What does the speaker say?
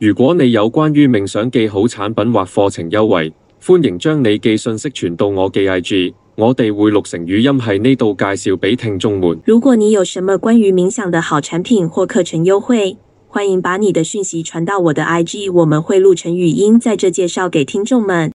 如果你有关于冥想记好产品或课程优惠，欢迎将你寄信息传到我嘅 IG，我哋会录成语音喺呢度介绍俾听众们。如果你有什么关于冥想的好产品或课程优惠，欢迎把你的讯息传到我的 IG，我们会录成语音在这介绍给听众们。